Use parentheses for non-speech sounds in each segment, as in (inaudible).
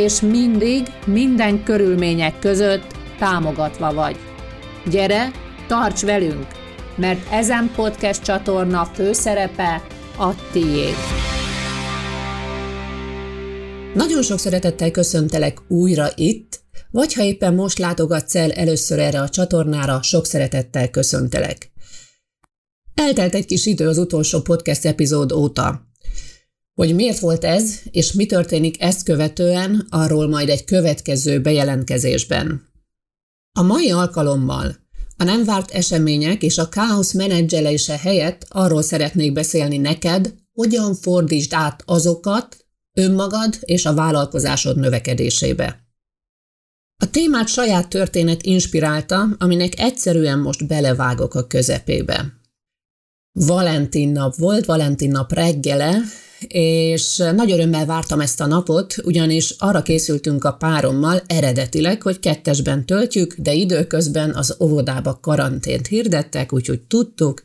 és mindig, minden körülmények között támogatva vagy. Gyere, tarts velünk, mert ezen podcast csatorna főszerepe a tiéd. Nagyon sok szeretettel köszöntelek újra itt, vagy ha éppen most látogatsz el először erre a csatornára, sok szeretettel köszöntelek. Eltelt egy kis idő az utolsó podcast epizód óta. Hogy miért volt ez, és mi történik ezt követően, arról majd egy következő bejelentkezésben. A mai alkalommal a nem várt események és a káosz menedzselése helyett arról szeretnék beszélni neked, hogyan fordítsd át azokat önmagad és a vállalkozásod növekedésébe. A témát saját történet inspirálta, aminek egyszerűen most belevágok a közepébe. Valentin nap volt, Valentin nap reggele, és nagy örömmel vártam ezt a napot, ugyanis arra készültünk a párommal eredetileg, hogy kettesben töltjük, de időközben az óvodába karantént hirdettek, úgyhogy tudtuk,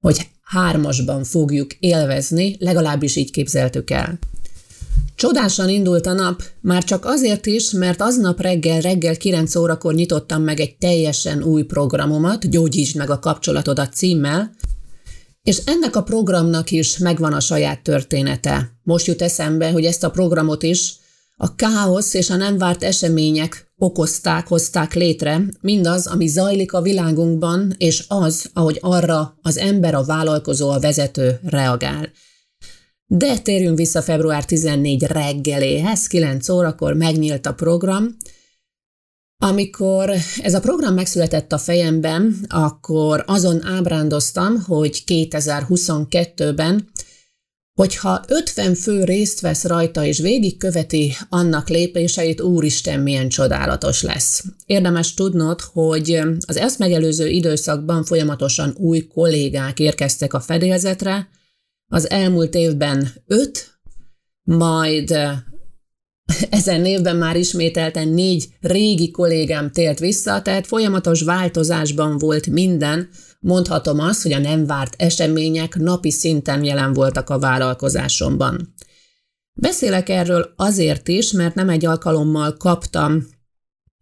hogy hármasban fogjuk élvezni, legalábbis így képzeltük el. Csodásan indult a nap, már csak azért is, mert aznap reggel, reggel 9 órakor nyitottam meg egy teljesen új programomat, Gyógyítsd meg a kapcsolatodat címmel, és ennek a programnak is megvan a saját története. Most jut eszembe, hogy ezt a programot is a káosz és a nem várt események okozták, hozták létre, mindaz, ami zajlik a világunkban, és az, ahogy arra az ember, a vállalkozó, a vezető reagál. De térjünk vissza február 14 reggeléhez, 9 órakor megnyílt a program, amikor ez a program megszületett a fejemben, akkor azon ábrándoztam, hogy 2022-ben, hogyha 50 fő részt vesz rajta és végigköveti annak lépéseit, úristen, milyen csodálatos lesz. Érdemes tudnod, hogy az ezt megelőző időszakban folyamatosan új kollégák érkeztek a fedélzetre, az elmúlt évben 5, majd (laughs) ezen névben már ismételten négy régi kollégám tért vissza, tehát folyamatos változásban volt minden. Mondhatom azt, hogy a nem várt események napi szinten jelen voltak a vállalkozásomban. Beszélek erről azért is, mert nem egy alkalommal kaptam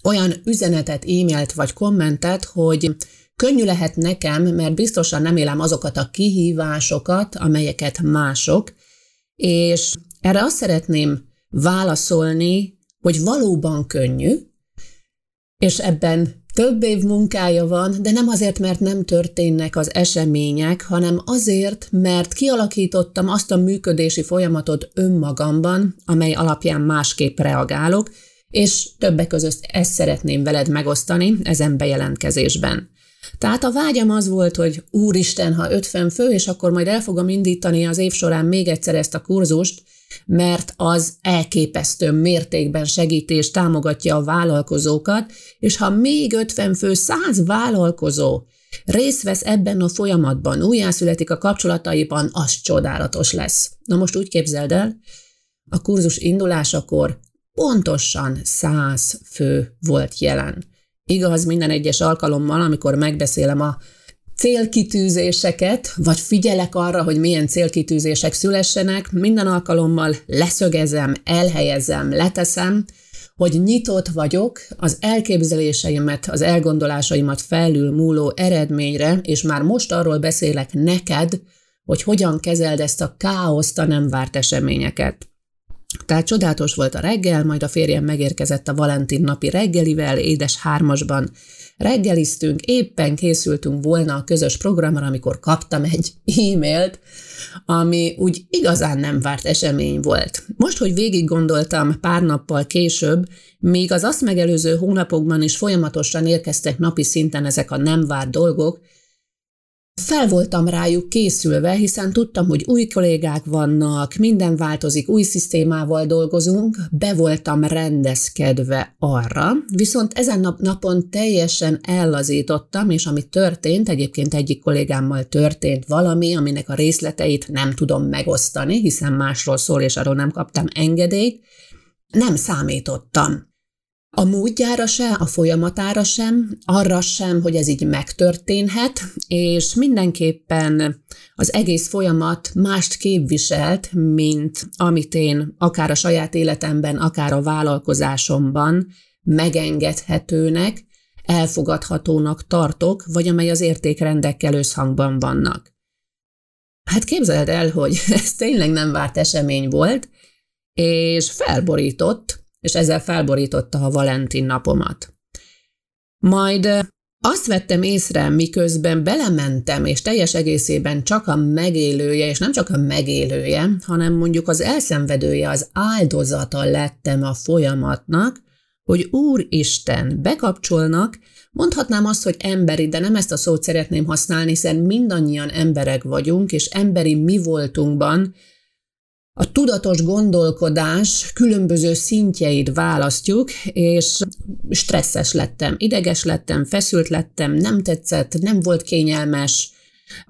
olyan üzenetet, e-mailt vagy kommentet, hogy könnyű lehet nekem, mert biztosan nem élem azokat a kihívásokat, amelyeket mások, és erre azt szeretném válaszolni, hogy valóban könnyű, és ebben több év munkája van, de nem azért, mert nem történnek az események, hanem azért, mert kialakítottam azt a működési folyamatot önmagamban, amely alapján másképp reagálok, és többek között ezt szeretném veled megosztani ezen bejelentkezésben. Tehát a vágyam az volt, hogy úristen, ha 50 fő, és akkor majd el fogom indítani az év során még egyszer ezt a kurzust, mert az elképesztő mértékben segíti és támogatja a vállalkozókat, és ha még 50 fő, 100 vállalkozó részt vesz ebben a folyamatban, újjászületik a kapcsolataiban, az csodálatos lesz. Na most úgy képzeld el, a kurzus indulásakor pontosan 100 fő volt jelen. Igaz, minden egyes alkalommal, amikor megbeszélem a célkitűzéseket, vagy figyelek arra, hogy milyen célkitűzések szülessenek, minden alkalommal leszögezem, elhelyezem, leteszem, hogy nyitott vagyok az elképzeléseimet, az elgondolásaimat felül múló eredményre, és már most arról beszélek neked, hogy hogyan kezeld ezt a káoszt, a nem várt eseményeket. Tehát csodálatos volt a reggel, majd a férjem megérkezett a Valentin napi reggelivel, édes hármasban reggeliztünk, éppen készültünk volna a közös programra, amikor kaptam egy e-mailt, ami úgy igazán nem várt esemény volt. Most, hogy végig gondoltam pár nappal később, még az azt megelőző hónapokban is folyamatosan érkeztek napi szinten ezek a nem várt dolgok, fel voltam rájuk készülve, hiszen tudtam, hogy új kollégák vannak, minden változik, új szisztémával dolgozunk, be voltam rendezkedve arra, viszont ezen nap napon teljesen ellazítottam, és ami történt, egyébként egyik kollégámmal történt valami, aminek a részleteit nem tudom megosztani, hiszen másról szól, és arról nem kaptam engedélyt, nem számítottam. A módjára se, a folyamatára sem, arra sem, hogy ez így megtörténhet, és mindenképpen az egész folyamat mást képviselt, mint amit én akár a saját életemben, akár a vállalkozásomban megengedhetőnek, elfogadhatónak tartok, vagy amely az értékrendekkel összhangban vannak. Hát képzeld el, hogy (laughs) ez tényleg nem várt esemény volt, és felborított, és ezzel felborította a Valentin napomat. Majd azt vettem észre, miközben belementem, és teljes egészében csak a megélője, és nem csak a megélője, hanem mondjuk az elszenvedője, az áldozata lettem a folyamatnak, hogy Úristen, bekapcsolnak, mondhatnám azt, hogy emberi, de nem ezt a szót szeretném használni, hiszen mindannyian emberek vagyunk, és emberi mi voltunkban a tudatos gondolkodás különböző szintjeit választjuk, és stresszes lettem, ideges lettem, feszült lettem, nem tetszett, nem volt kényelmes,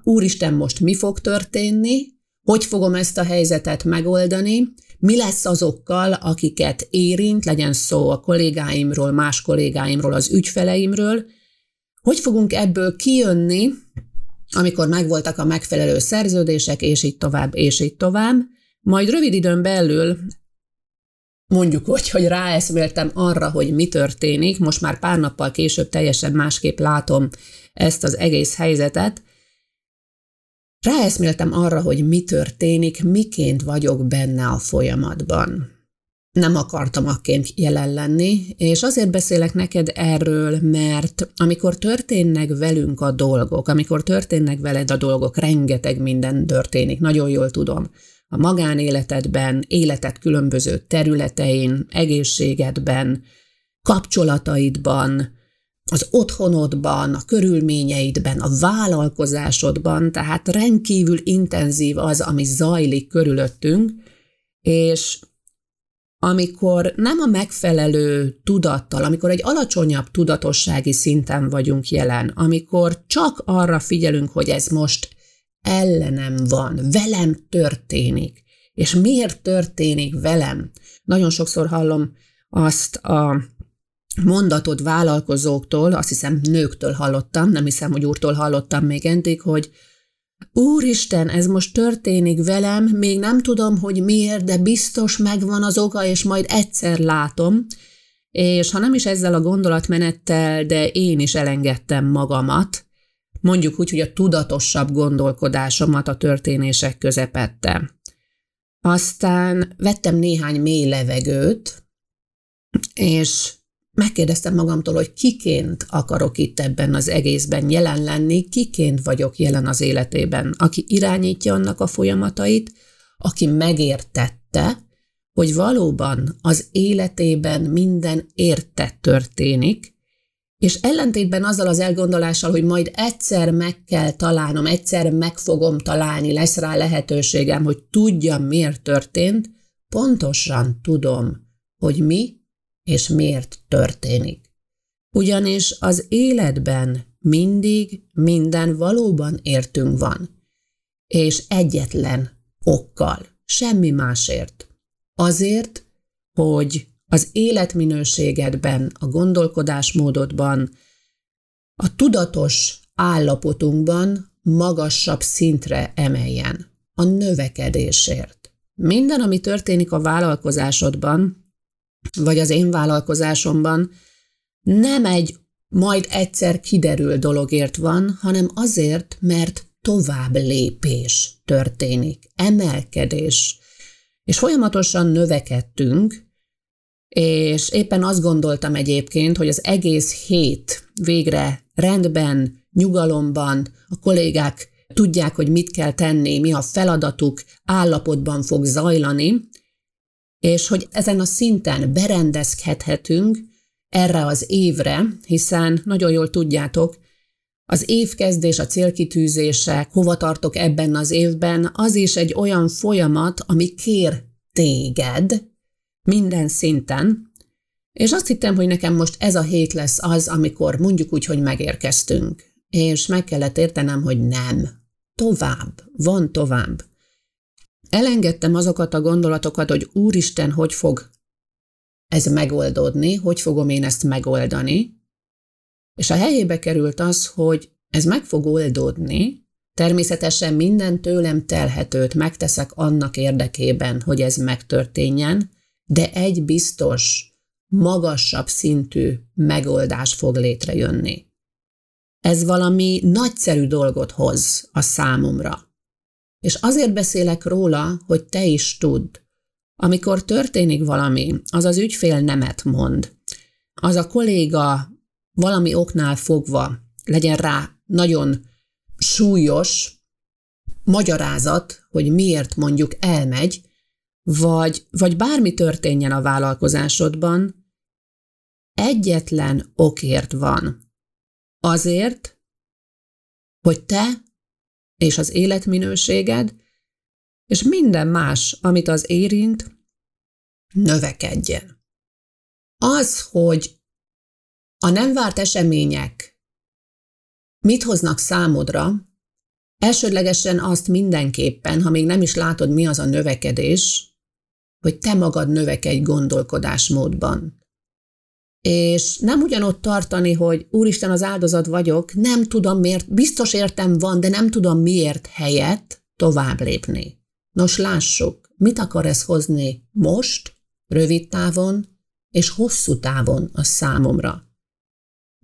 úristen, most mi fog történni, hogy fogom ezt a helyzetet megoldani, mi lesz azokkal, akiket érint, legyen szó a kollégáimról, más kollégáimról, az ügyfeleimről, hogy fogunk ebből kijönni, amikor megvoltak a megfelelő szerződések, és így tovább, és így tovább, majd rövid időn belül mondjuk úgy, hogy ráeszméltem arra, hogy mi történik, most már pár nappal később teljesen másképp látom ezt az egész helyzetet, ráeszméltem arra, hogy mi történik, miként vagyok benne a folyamatban. Nem akartam akként jelen lenni, és azért beszélek neked erről, mert amikor történnek velünk a dolgok, amikor történnek veled a dolgok, rengeteg minden történik, nagyon jól tudom a magánéletedben, életed különböző területein, egészségedben, kapcsolataidban, az otthonodban, a körülményeidben, a vállalkozásodban, tehát rendkívül intenzív az, ami zajlik körülöttünk, és amikor nem a megfelelő tudattal, amikor egy alacsonyabb tudatossági szinten vagyunk jelen, amikor csak arra figyelünk, hogy ez most ellenem van, velem történik. És miért történik velem? Nagyon sokszor hallom azt a mondatot vállalkozóktól, azt hiszem nőktől hallottam, nem hiszem, hogy úrtól hallottam még eddig, hogy Úristen, ez most történik velem, még nem tudom, hogy miért, de biztos megvan az oka, és majd egyszer látom. És ha nem is ezzel a gondolatmenettel, de én is elengedtem magamat, mondjuk úgy, hogy a tudatosabb gondolkodásomat a történések közepette. Aztán vettem néhány mély levegőt, és megkérdeztem magamtól, hogy kiként akarok itt ebben az egészben jelen lenni, kiként vagyok jelen az életében, aki irányítja annak a folyamatait, aki megértette, hogy valóban az életében minden érte történik, és ellentétben azzal az elgondolással, hogy majd egyszer meg kell találnom, egyszer meg fogom találni, lesz rá lehetőségem, hogy tudjam, miért történt, pontosan tudom, hogy mi és miért történik. Ugyanis az életben mindig minden valóban értünk van, és egyetlen okkal, semmi másért. Azért, hogy az életminőségedben, a gondolkodásmódodban, a tudatos állapotunkban magasabb szintre emeljen a növekedésért. Minden, ami történik a vállalkozásodban, vagy az én vállalkozásomban, nem egy majd egyszer kiderül dologért van, hanem azért, mert tovább lépés történik, emelkedés, és folyamatosan növekedtünk, és éppen azt gondoltam egyébként, hogy az egész hét végre rendben, nyugalomban, a kollégák tudják, hogy mit kell tenni, mi a feladatuk, állapotban fog zajlani, és hogy ezen a szinten berendezkedhetünk erre az évre, hiszen nagyon jól tudjátok, az évkezdés, a célkitűzések, hova tartok ebben az évben, az is egy olyan folyamat, ami kér téged minden szinten, és azt hittem, hogy nekem most ez a hét lesz az, amikor mondjuk úgy, hogy megérkeztünk. És meg kellett értenem, hogy nem. Tovább. Van tovább. Elengedtem azokat a gondolatokat, hogy Úristen, hogy fog ez megoldódni, hogy fogom én ezt megoldani, és a helyébe került az, hogy ez meg fog oldódni, természetesen minden tőlem telhetőt megteszek annak érdekében, hogy ez megtörténjen, de egy biztos, magasabb szintű megoldás fog létrejönni. Ez valami nagyszerű dolgot hoz a számomra. És azért beszélek róla, hogy te is tudd. Amikor történik valami, az az ügyfél nemet mond. Az a kolléga valami oknál fogva legyen rá nagyon súlyos magyarázat, hogy miért mondjuk elmegy, vagy, vagy bármi történjen a vállalkozásodban, egyetlen okért van. Azért, hogy te és az életminőséged, és minden más, amit az érint, növekedjen. Az, hogy a nem várt események mit hoznak számodra, elsődlegesen azt mindenképpen, ha még nem is látod, mi az a növekedés, hogy te magad növekedj gondolkodásmódban. És nem ugyanott tartani, hogy Úristen, az áldozat vagyok, nem tudom miért, biztos értem van, de nem tudom miért helyett tovább lépni. Nos, lássuk, mit akar ez hozni most, rövid távon és hosszú távon a számomra.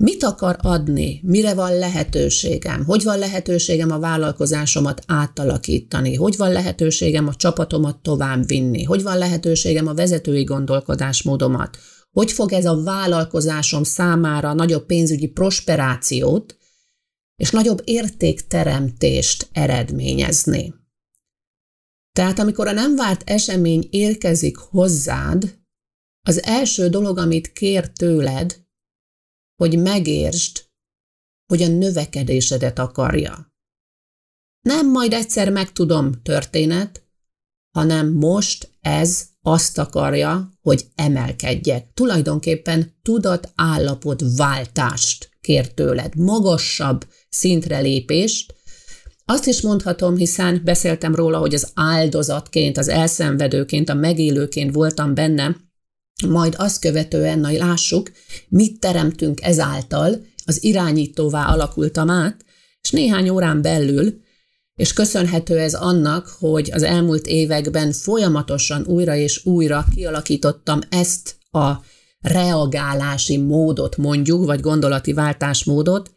Mit akar adni? Mire van lehetőségem? Hogy van lehetőségem a vállalkozásomat átalakítani? Hogy van lehetőségem a csapatomat tovább vinni? Hogy van lehetőségem a vezetői gondolkodásmódomat? Hogy fog ez a vállalkozásom számára nagyobb pénzügyi prosperációt és nagyobb értékteremtést eredményezni? Tehát amikor a nem várt esemény érkezik hozzád, az első dolog, amit kér tőled, hogy megértsd, hogy a növekedésedet akarja. Nem majd egyszer megtudom történet, hanem most ez azt akarja, hogy emelkedjek. Tulajdonképpen tudatállapot váltást kér tőled, magasabb szintre lépést. Azt is mondhatom, hiszen beszéltem róla, hogy az áldozatként, az elszenvedőként, a megélőként voltam benne, majd azt követően, na lássuk, mit teremtünk ezáltal, az irányítóvá alakultam át, és néhány órán belül, és köszönhető ez annak, hogy az elmúlt években folyamatosan újra és újra kialakítottam ezt a reagálási módot mondjuk, vagy gondolati váltásmódot,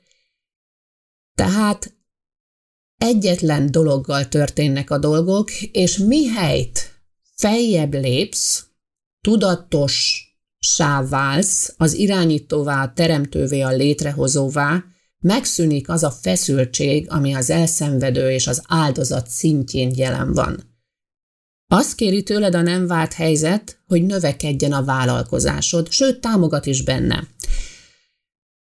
tehát egyetlen dologgal történnek a dolgok, és mihelyt feljebb lépsz, tudatossá válsz, az irányítóvá, a teremtővé, a létrehozóvá, megszűnik az a feszültség, ami az elszenvedő és az áldozat szintjén jelen van. Azt kéri tőled a nem várt helyzet, hogy növekedjen a vállalkozásod, sőt támogat is benne.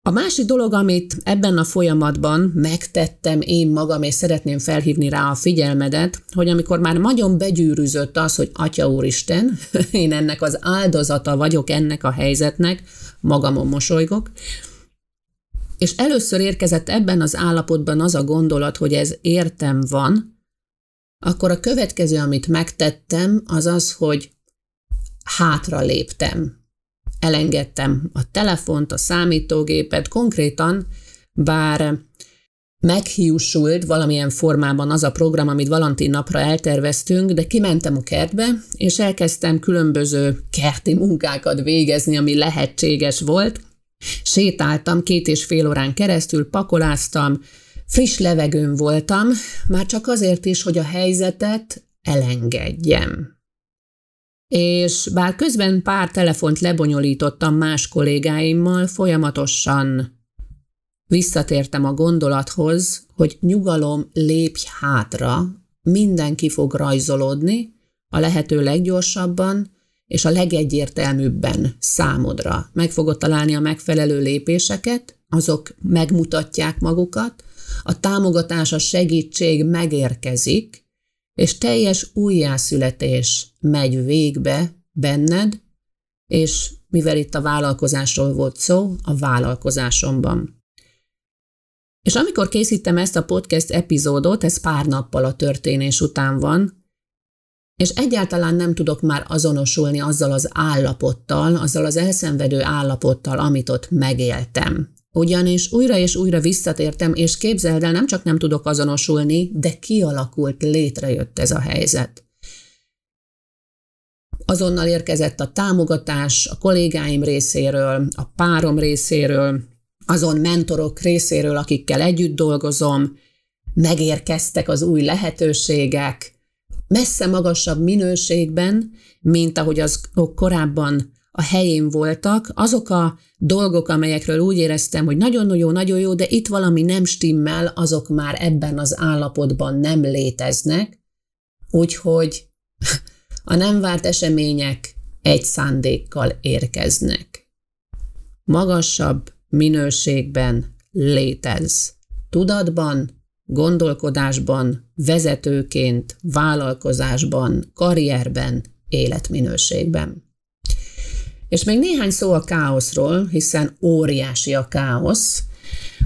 A másik dolog, amit ebben a folyamatban megtettem én magam, és szeretném felhívni rá a figyelmedet, hogy amikor már nagyon begyűrűzött az, hogy Atya Úristen, (laughs) én ennek az áldozata vagyok ennek a helyzetnek, magamon mosolygok, és először érkezett ebben az állapotban az a gondolat, hogy ez értem van, akkor a következő, amit megtettem, az az, hogy hátra léptem elengedtem a telefont, a számítógépet, konkrétan, bár meghiúsult valamilyen formában az a program, amit Valentin napra elterveztünk, de kimentem a kertbe, és elkezdtem különböző kerti munkákat végezni, ami lehetséges volt. Sétáltam két és fél órán keresztül, pakoláztam, friss levegőn voltam, már csak azért is, hogy a helyzetet elengedjem és bár közben pár telefont lebonyolítottam más kollégáimmal, folyamatosan visszatértem a gondolathoz, hogy nyugalom, lépj hátra, mindenki fog rajzolódni, a lehető leggyorsabban és a legegyértelműbben számodra. Meg fogod találni a megfelelő lépéseket, azok megmutatják magukat, a támogatás, a segítség megérkezik, és teljes újjászületés megy végbe benned, és mivel itt a vállalkozásról volt szó, a vállalkozásomban. És amikor készítem ezt a podcast epizódot, ez pár nappal a történés után van, és egyáltalán nem tudok már azonosulni azzal az állapottal, azzal az elszenvedő állapottal, amit ott megéltem. Ugyanis újra és újra visszatértem, és képzeld el, nem csak nem tudok azonosulni, de kialakult, létrejött ez a helyzet. Azonnal érkezett a támogatás a kollégáim részéről, a párom részéről, azon mentorok részéről, akikkel együtt dolgozom, megérkeztek az új lehetőségek, messze magasabb minőségben, mint ahogy az korábban a helyén voltak, azok a dolgok, amelyekről úgy éreztem, hogy nagyon jó, nagyon jó, de itt valami nem stimmel, azok már ebben az állapotban nem léteznek, úgyhogy a nem várt események egy szándékkal érkeznek. Magasabb minőségben létez. Tudatban, gondolkodásban, vezetőként, vállalkozásban, karrierben, életminőségben. És még néhány szó a káoszról, hiszen óriási a káosz.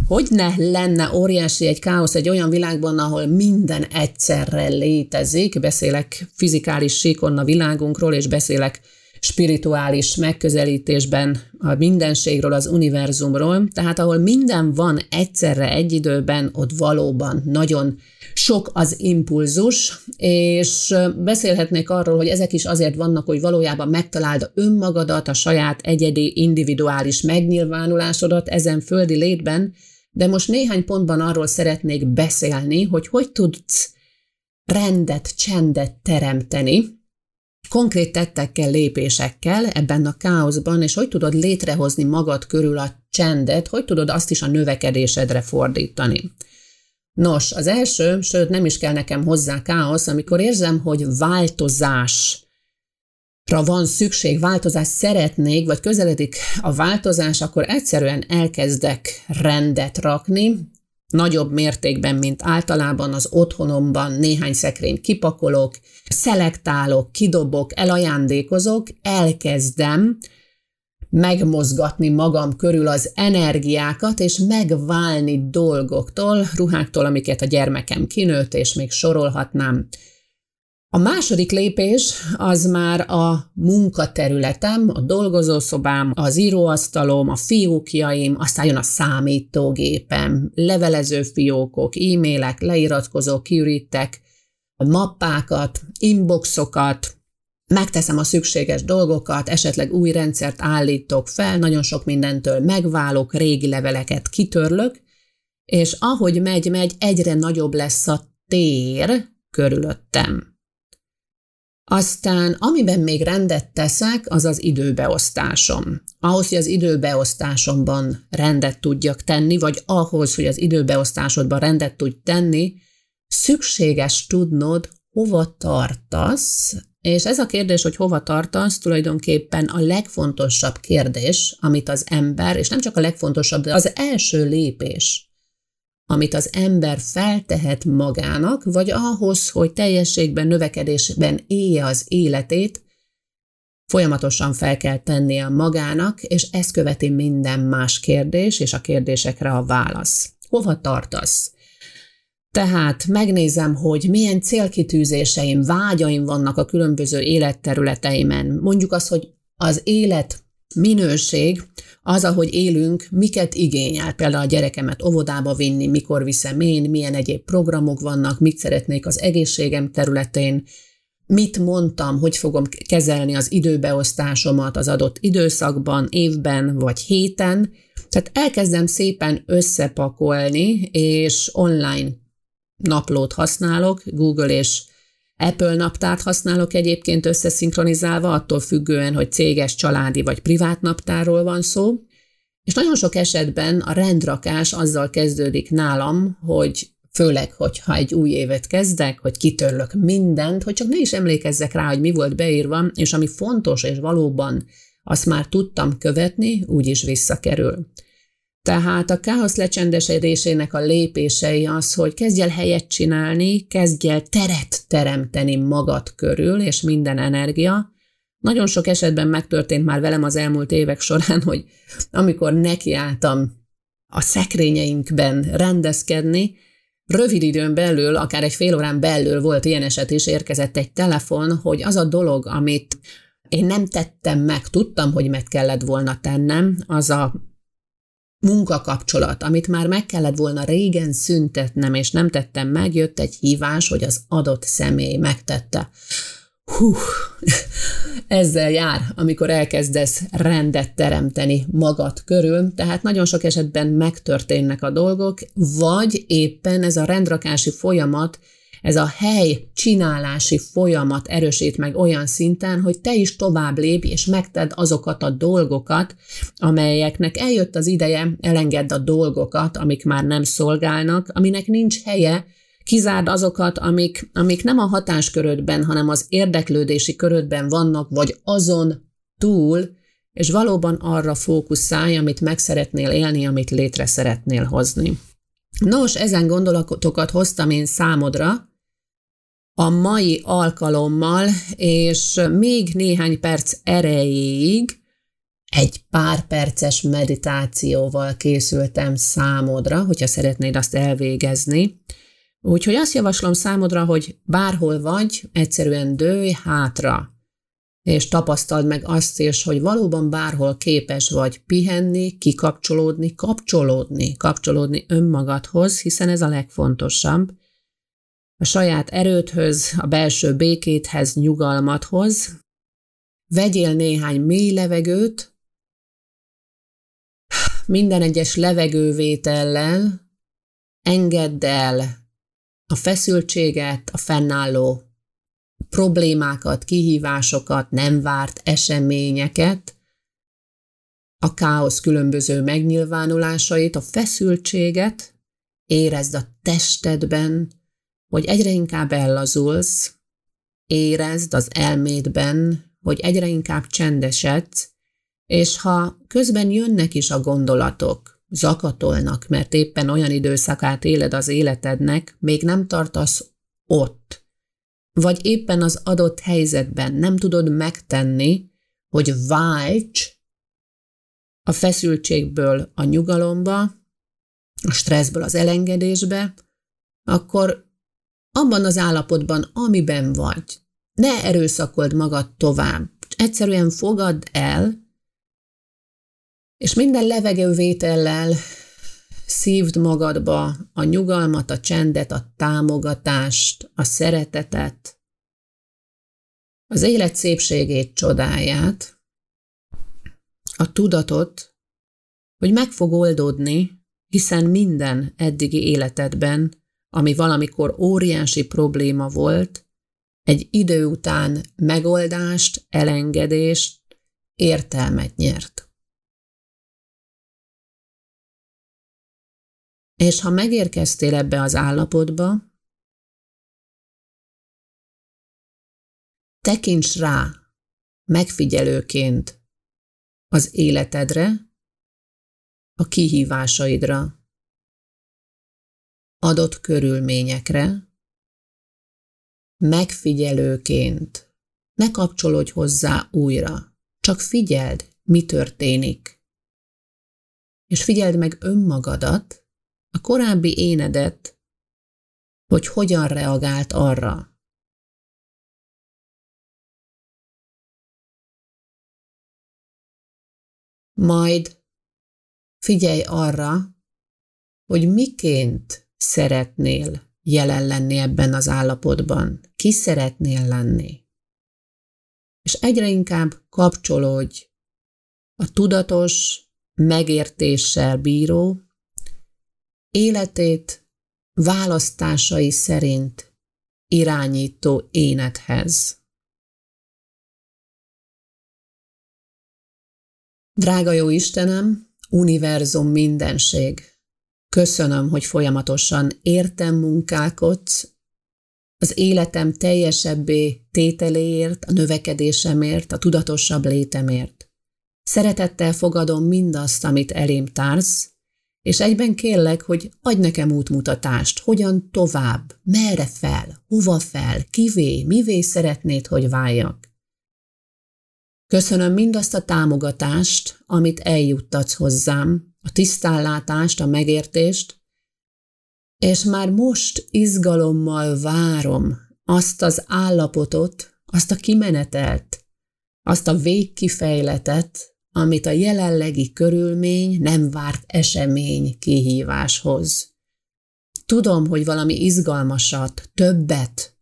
Hogy ne lenne óriási egy káosz egy olyan világban, ahol minden egyszerre létezik, beszélek fizikális síkon a világunkról, és beszélek spirituális megközelítésben a mindenségről, az univerzumról, tehát ahol minden van egyszerre egy időben, ott valóban nagyon sok az impulzus, és beszélhetnék arról, hogy ezek is azért vannak, hogy valójában megtaláld önmagadat, a saját egyedi, individuális megnyilvánulásodat ezen földi létben, de most néhány pontban arról szeretnék beszélni, hogy hogy tudsz rendet, csendet teremteni, konkrét tettekkel, lépésekkel ebben a káoszban, és hogy tudod létrehozni magad körül a csendet, hogy tudod azt is a növekedésedre fordítani. Nos, az első, sőt nem is kell nekem hozzá káosz, amikor érzem, hogy változás van szükség, változást szeretnék, vagy közeledik a változás, akkor egyszerűen elkezdek rendet rakni, nagyobb mértékben, mint általában az otthonomban néhány szekrényt kipakolok, szelektálok, kidobok, elajándékozok, elkezdem megmozgatni magam körül az energiákat, és megválni dolgoktól, ruháktól, amiket a gyermekem kinőtt, és még sorolhatnám. A második lépés az már a munkaterületem, a dolgozószobám, az íróasztalom, a fiókjaim, aztán jön a számítógépem, levelező fiókok, e-mailek, leiratkozó kiürítek, mappákat, inboxokat, megteszem a szükséges dolgokat, esetleg új rendszert állítok fel, nagyon sok mindentől megválok, régi leveleket kitörlök, és ahogy megy-megy, egyre nagyobb lesz a tér körülöttem. Aztán, amiben még rendet teszek, az az időbeosztásom. Ahhoz, hogy az időbeosztásomban rendet tudjak tenni, vagy ahhoz, hogy az időbeosztásodban rendet tudj tenni, szükséges tudnod, hova tartasz, és ez a kérdés, hogy hova tartasz, tulajdonképpen a legfontosabb kérdés, amit az ember, és nem csak a legfontosabb, de az első lépés, amit az ember feltehet magának, vagy ahhoz, hogy teljességben, növekedésben élje az életét, folyamatosan fel kell tennie magának, és ezt követi minden más kérdés, és a kérdésekre a válasz. Hova tartasz? Tehát megnézem, hogy milyen célkitűzéseim, vágyaim vannak a különböző életterületeimen. Mondjuk az, hogy az élet minőség, az, ahogy élünk, miket igényel. Például a gyerekemet óvodába vinni, mikor viszem én, milyen egyéb programok vannak, mit szeretnék az egészségem területén, mit mondtam, hogy fogom kezelni az időbeosztásomat az adott időszakban, évben vagy héten. Tehát elkezdem szépen összepakolni, és online naplót használok, Google és Apple naptárt használok egyébként összeszinkronizálva, attól függően, hogy céges, családi vagy privát naptárról van szó, és nagyon sok esetben a rendrakás azzal kezdődik nálam, hogy főleg, hogyha egy új évet kezdek, hogy kitörlök mindent, hogy csak ne is emlékezzek rá, hogy mi volt beírva, és ami fontos és valóban azt már tudtam követni, úgy is visszakerül. Tehát a káosz lecsendesedésének a lépései az, hogy kezdj el helyet csinálni, kezdj el teret teremteni magad körül, és minden energia. Nagyon sok esetben megtörtént már velem az elmúlt évek során, hogy amikor nekiálltam a szekrényeinkben rendezkedni, rövid időn belül, akár egy fél órán belül volt ilyen eset is, érkezett egy telefon, hogy az a dolog, amit én nem tettem meg, tudtam, hogy meg kellett volna tennem, az a munkakapcsolat, amit már meg kellett volna régen szüntetnem, és nem tettem meg, jött egy hívás, hogy az adott személy megtette. Hú, (laughs) ezzel jár, amikor elkezdesz rendet teremteni magad körül, tehát nagyon sok esetben megtörténnek a dolgok, vagy éppen ez a rendrakási folyamat ez a hely csinálási folyamat erősít meg olyan szinten, hogy te is tovább lépj, és megted azokat a dolgokat, amelyeknek eljött az ideje, elengedd a dolgokat, amik már nem szolgálnak, aminek nincs helye, kizárd azokat, amik, amik nem a hatáskörödben, hanem az érdeklődési körödben vannak, vagy azon túl, és valóban arra fókuszálj, amit meg szeretnél élni, amit létre szeretnél hozni. Nos, ezen gondolatokat hoztam én számodra, a mai alkalommal, és még néhány perc erejéig egy pár perces meditációval készültem számodra, hogyha szeretnéd azt elvégezni. Úgyhogy azt javaslom számodra, hogy bárhol vagy, egyszerűen dőj hátra, és tapasztald meg azt is, hogy valóban bárhol képes vagy pihenni, kikapcsolódni, kapcsolódni, kapcsolódni önmagadhoz, hiszen ez a legfontosabb, a saját erődhöz, a belső békéthez, nyugalmathoz. Vegyél néhány mély levegőt, minden egyes levegővétellel engedd el a feszültséget, a fennálló problémákat, kihívásokat, nem várt eseményeket, a káosz különböző megnyilvánulásait, a feszültséget, érezd a testedben, hogy egyre inkább ellazulsz, érezd az elmédben, hogy egyre inkább csendesedsz, és ha közben jönnek is a gondolatok, zakatolnak, mert éppen olyan időszakát éled az életednek, még nem tartasz ott, vagy éppen az adott helyzetben nem tudod megtenni, hogy válts a feszültségből a nyugalomba, a stresszből az elengedésbe, akkor abban az állapotban, amiben vagy. Ne erőszakold magad tovább. Egyszerűen fogadd el, és minden levegővétellel szívd magadba a nyugalmat, a csendet, a támogatást, a szeretetet, az élet szépségét, csodáját, a tudatot, hogy meg fog oldódni, hiszen minden eddigi életedben ami valamikor óriási probléma volt, egy idő után megoldást, elengedést, értelmet nyert. És ha megérkeztél ebbe az állapotba, tekints rá megfigyelőként az életedre, a kihívásaidra, adott körülményekre, megfigyelőként. Ne kapcsolódj hozzá újra, csak figyeld, mi történik. És figyeld meg önmagadat, a korábbi énedet, hogy hogyan reagált arra. Majd figyelj arra, hogy miként szeretnél jelen lenni ebben az állapotban? Ki szeretnél lenni? És egyre inkább kapcsolódj a tudatos, megértéssel bíró, életét választásai szerint irányító énethez. Drága jó Istenem, univerzum mindenség, Köszönöm, hogy folyamatosan értem munkálkodsz, az életem teljesebbé tételéért, a növekedésemért, a tudatosabb létemért. Szeretettel fogadom mindazt, amit elém társz, és egyben kérlek, hogy adj nekem útmutatást, hogyan tovább, merre fel, hova fel, kivé, mivé szeretnéd, hogy váljak. Köszönöm mindazt a támogatást, amit eljuttatsz hozzám, a tisztánlátást, a megértést, és már most izgalommal várom azt az állapotot, azt a kimenetelt, azt a végkifejletet, amit a jelenlegi körülmény nem várt esemény kihíváshoz. Tudom, hogy valami izgalmasat, többet,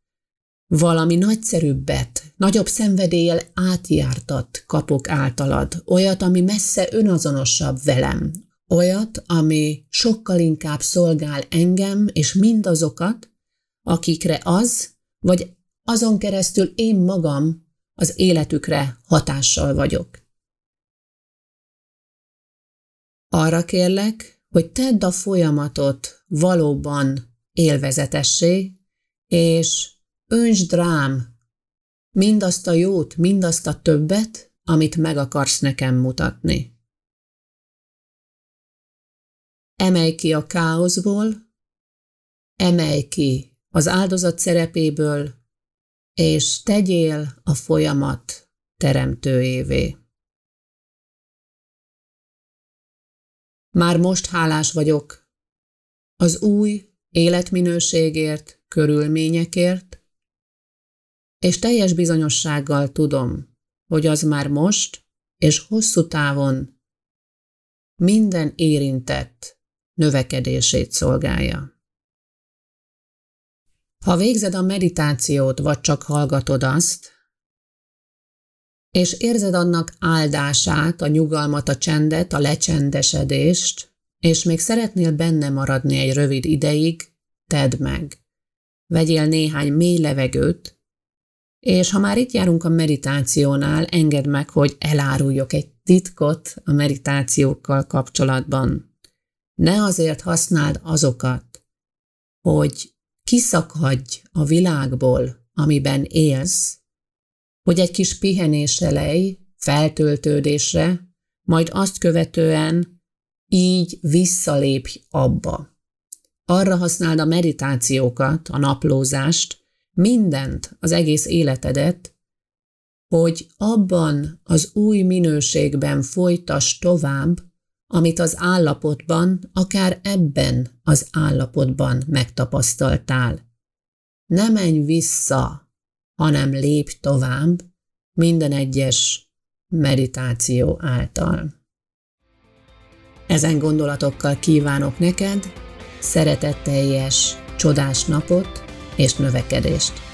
valami nagyszerűbbet, nagyobb szenvedéllyel átjártat kapok általad, olyat, ami messze önazonosabb velem, olyat, ami sokkal inkább szolgál engem és mindazokat, akikre az, vagy azon keresztül én magam az életükre hatással vagyok. Arra kérlek, hogy tedd a folyamatot valóban élvezetessé, és öntsd rám mindazt a jót, mindazt a többet, amit meg akarsz nekem mutatni. Emelj ki a káoszból, emelj ki az áldozat szerepéből, és tegyél a folyamat teremtőjévé. Már most hálás vagyok az új életminőségért, körülményekért, és teljes bizonyossággal tudom, hogy az már most és hosszú távon minden érintett növekedését szolgálja. Ha végzed a meditációt, vagy csak hallgatod azt, és érzed annak áldását, a nyugalmat, a csendet, a lecsendesedést, és még szeretnél benne maradni egy rövid ideig, tedd meg. Vegyél néhány mély levegőt, és ha már itt járunk a meditációnál, engedd meg, hogy eláruljak egy titkot a meditációkkal kapcsolatban. Ne azért használd azokat, hogy kiszakadj a világból, amiben élsz, hogy egy kis pihenésre lej, feltöltődésre, majd azt követően így visszalépj abba. Arra használd a meditációkat, a naplózást, mindent, az egész életedet, hogy abban az új minőségben folytas tovább, amit az állapotban, akár ebben az állapotban megtapasztaltál. Ne menj vissza, hanem lépj tovább minden egyes meditáció által. Ezen gondolatokkal kívánok neked szeretetteljes, csodás napot és növekedést!